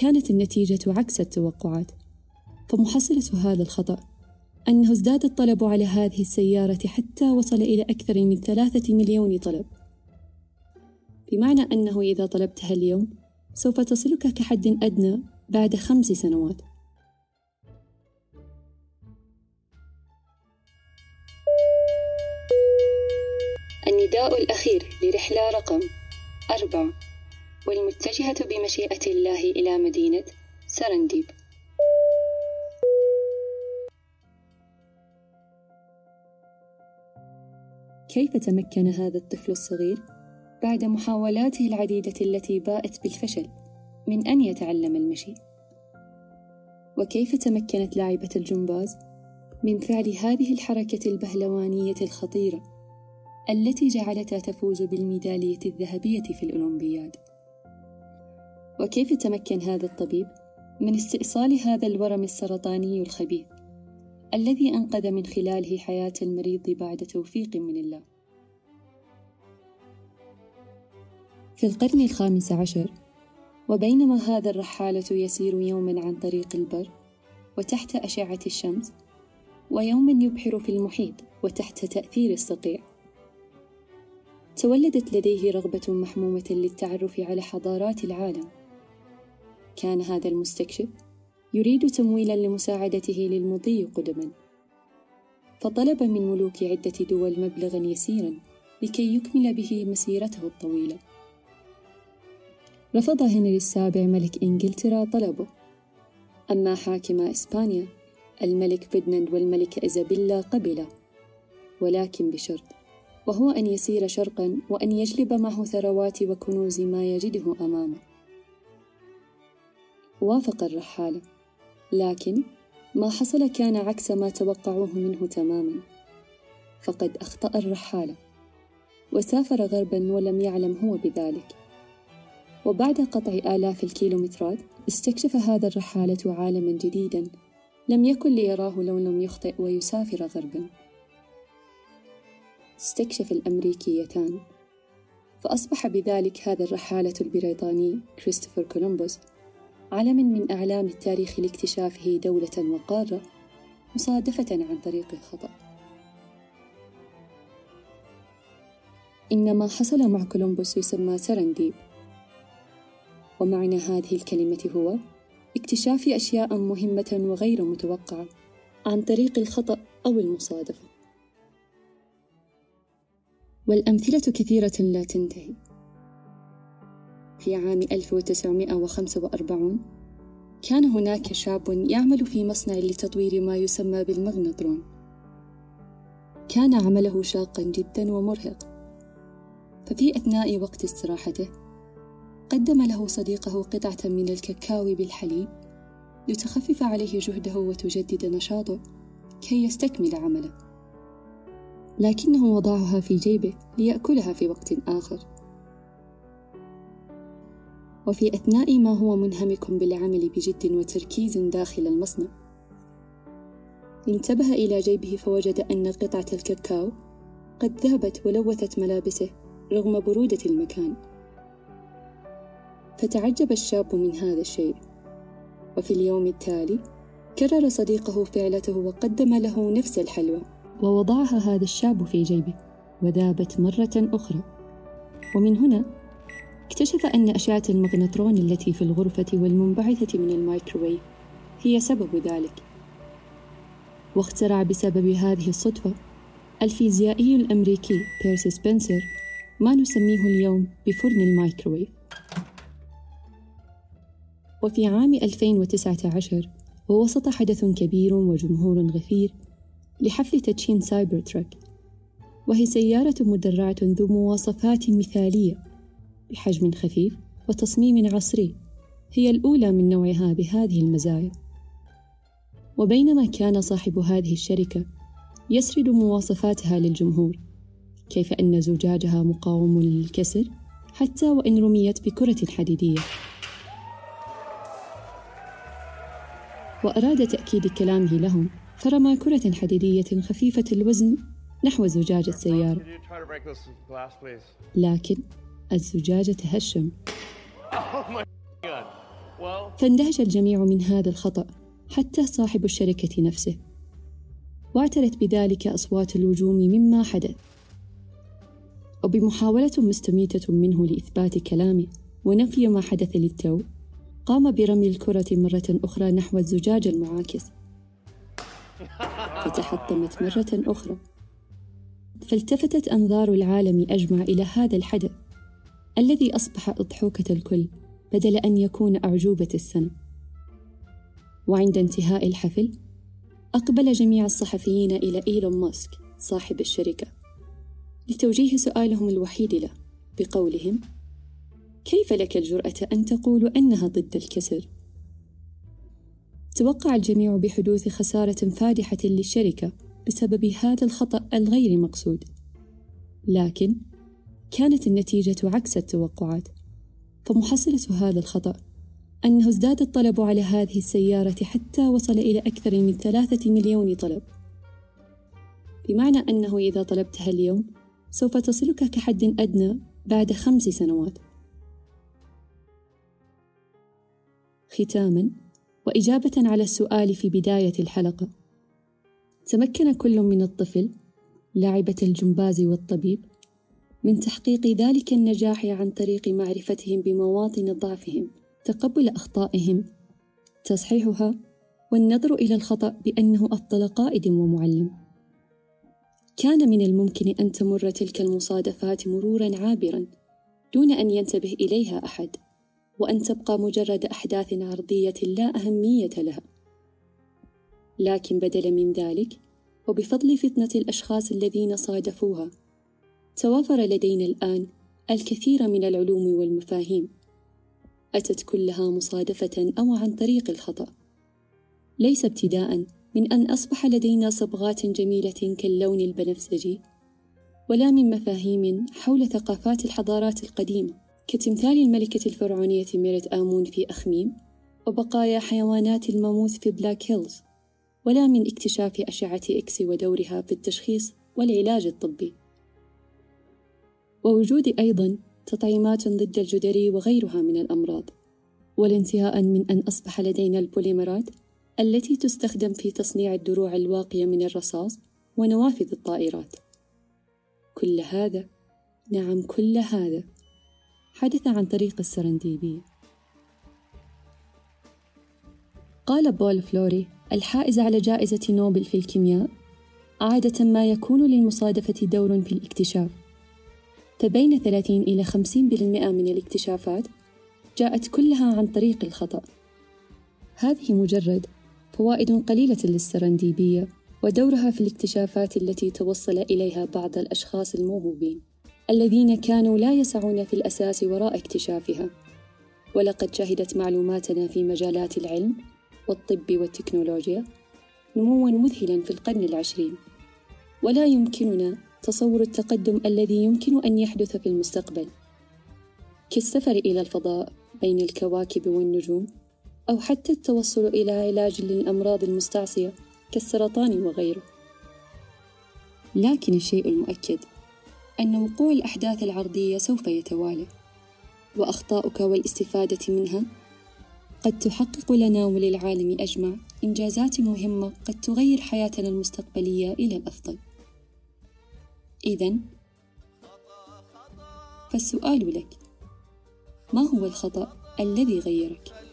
كانت النتيجة عكس التوقعات فمحصلة هذا الخطأ أنه ازداد الطلب على هذه السيارة حتى وصل إلى أكثر من ثلاثة مليون طلب. بمعنى أنه إذا طلبتها اليوم سوف تصلك كحد أدنى بعد خمس سنوات. النداء الأخير لرحلة رقم أربعة. والمتجهة بمشيئة الله إلى مدينة سرنديب كيف تمكن هذا الطفل الصغير بعد محاولاته العديدة التي باءت بالفشل من أن يتعلم المشي؟ وكيف تمكنت لاعبة الجمباز من فعل هذه الحركة البهلوانية الخطيرة التي جعلتها تفوز بالميدالية الذهبية في الأولمبياد؟ وكيف تمكن هذا الطبيب من استئصال هذا الورم السرطاني الخبيث الذي أنقذ من خلاله حياة المريض بعد توفيق من الله. في القرن الخامس عشر، وبينما هذا الرحالة يسير يوما عن طريق البر وتحت أشعة الشمس، ويوما يبحر في المحيط وتحت تأثير الصقيع، تولدت لديه رغبة محمومة للتعرف على حضارات العالم. كان هذا المستكشف يريد تمويلا لمساعدته للمضي قدما. فطلب من ملوك عدة دول مبلغا يسيرا لكي يكمل به مسيرته الطويلة. رفض هنري السابع ملك إنجلترا طلبه. أما حاكم إسبانيا الملك فرديناند والملكة إيزابيلا قبلا ولكن بشرط وهو أن يسير شرقا وأن يجلب معه ثروات وكنوز ما يجده أمامه. وافق الرحالة لكن ما حصل كان عكس ما توقعوه منه تماما. فقد أخطأ الرحاله وسافر غربا ولم يعلم هو بذلك. وبعد قطع آلاف الكيلومترات استكشف هذا الرحاله عالما جديدا. لم يكن ليراه لو لم يخطئ ويسافر غربا. استكشف الأمريكيتان. فأصبح بذلك هذا الرحالة البريطاني كريستوفر كولومبوس. علم من أعلام التاريخ لاكتشافه دولة وقارة مصادفة عن طريق الخطأ. إن ما حصل مع كولومبوس يسمى سرنديب ومعنى هذه الكلمة هو اكتشاف أشياء مهمة وغير متوقعة عن طريق الخطأ أو المصادفة. والأمثلة كثيرة لا تنتهي. في عام 1945 كان هناك شاب يعمل في مصنع لتطوير ما يسمى بالمغناطرون. كان عمله شاقا جدا ومرهق. ففي أثناء وقت استراحته قدم له صديقه قطعة من الكاكاو بالحليب لتخفف عليه جهده وتجدد نشاطه كي يستكمل عمله. لكنه وضعها في جيبه ليأكلها في وقت آخر. وفي أثناء ما هو منهمك بالعمل بجد وتركيز داخل المصنع. انتبه إلى جيبه فوجد أن قطعة الكاكاو قد ذهبت ولوثت ملابسه رغم برودة المكان. فتعجب الشاب من هذا الشيء. وفي اليوم التالي كرر صديقه فعلته وقدم له نفس الحلوى. ووضعها هذا الشاب في جيبه وذابت مرة أخرى. ومن هنا اكتشف أن أشعة المغناطرون التي في الغرفة والمنبعثة من الميكروويف هي سبب ذلك. واخترع بسبب هذه الصدفة الفيزيائي الأمريكي بيرسي سبنسر ما نسميه اليوم بفرن الميكروويف. وفي عام 2019 ووسط حدث كبير وجمهور غفير لحفل تدشين Cybertruck وهي سيارة مدرعة ذو مواصفات مثالية بحجم خفيف وتصميم عصري هي الأولى من نوعها بهذه المزايا. وبينما كان صاحب هذه الشركة يسرد مواصفاتها للجمهور كيف أن زجاجها مقاوم للكسر حتى وإن رميت بكرة حديدية. وأراد تأكيد كلامه لهم فرمى كرة حديدية خفيفة الوزن نحو زجاج السيارة. لكن الزجاج تهشم. فاندهش الجميع من هذا الخطأ حتى صاحب الشركة نفسه. واعترت بذلك أصوات الهجوم مما حدث. وبمحاولة مستميتة منه لإثبات كلامه ونفي ما حدث للتو قام برمي الكرة مرة أخرى نحو الزجاج المعاكس. فتحطمت مرة أخرى. فالتفتت أنظار العالم أجمع إلى هذا الحدث. الذي أصبح أضحوكة الكل بدل أن يكون أعجوبة السنة وعند انتهاء الحفل أقبل جميع الصحفيين إلى إيلون ماسك صاحب الشركة لتوجيه سؤالهم الوحيد له بقولهم كيف لك الجرأة أن تقول أنها ضد الكسر؟ توقع الجميع بحدوث خسارة فادحة للشركة بسبب هذا الخطأ الغير مقصود لكن كانت النتيجة عكس التوقعات. فمحصلة هذا الخطأ أنه ازداد الطلب على هذه السيارة حتى وصل إلى أكثر من ثلاثة مليون طلب. بمعنى أنه إذا طلبتها اليوم سوف تصلك كحد أدنى بعد خمس سنوات. ختاما وإجابة على السؤال في بداية الحلقة. تمكن كل من الطفل لاعبة الجمباز والطبيب من تحقيق ذلك النجاح عن طريق معرفتهم بمواطن ضعفهم تقبل أخطائهم تصحيحها والنظر إلى الخطأ بأنه أفضل قائد ومعلم. كان من الممكن أن تمر تلك المصادفات مرورا عابرا دون أن ينتبه إليها أحد وأن تبقى مجرد أحداث عرضية لا أهمية لها. لكن بدلا من ذلك وبفضل فتنة الأشخاص الذين صادفوها توافر لدينا الآن الكثير من العلوم والمفاهيم. أتت كلها مصادفة أو عن طريق الخطأ. ليس ابتداء من أن أصبح لدينا صبغات جميلة كاللون البنفسجي ولا من مفاهيم حول ثقافات الحضارات القديمة كتمثال الملكة الفرعونية ميرت آمون في أخميم وبقايا حيوانات الماموث في بلاك هيلز ولا من اكتشاف أشعة إكس ودورها في التشخيص والعلاج الطبي. ووجود أيضا تطعيمات ضد الجدري وغيرها من الأمراض والانتهاء من أن أصبح لدينا البوليمرات التي تستخدم في تصنيع الدروع الواقية من الرصاص ونوافذ الطائرات. كل هذا نعم كل هذا حدث عن طريق السرنديبية قال بول فلوري الحائز على جائزة نوبل في الكيمياء عادة ما يكون للمصادفة دور في الاكتشاف. فبين 30 إلى 50% من الاكتشافات جاءت كلها عن طريق الخطأ. هذه مجرد فوائد قليلة للسرنديبية ودورها في الاكتشافات التي توصل إليها بعض الأشخاص الموهوبين الذين كانوا لا يسعون في الأساس وراء اكتشافها. ولقد شهدت معلوماتنا في مجالات العلم والطب والتكنولوجيا نموا مذهلا في القرن العشرين. ولا يمكننا تصور التقدم الذي يمكن أن يحدث في المستقبل. كالسفر إلى الفضاء بين الكواكب والنجوم أو حتى التوصل إلى علاج للأمراض المستعصية كالسرطان وغيره. لكن الشيء المؤكد أن وقوع الأحداث العرضية سوف يتوالى وأخطاؤك والاستفادة منها قد تحقق لنا وللعالم أجمع إنجازات مهمة قد تغير حياتنا المستقبلية إلى الأفضل. إذا فالسؤال لك ما هو الخطأ الذي غيرك؟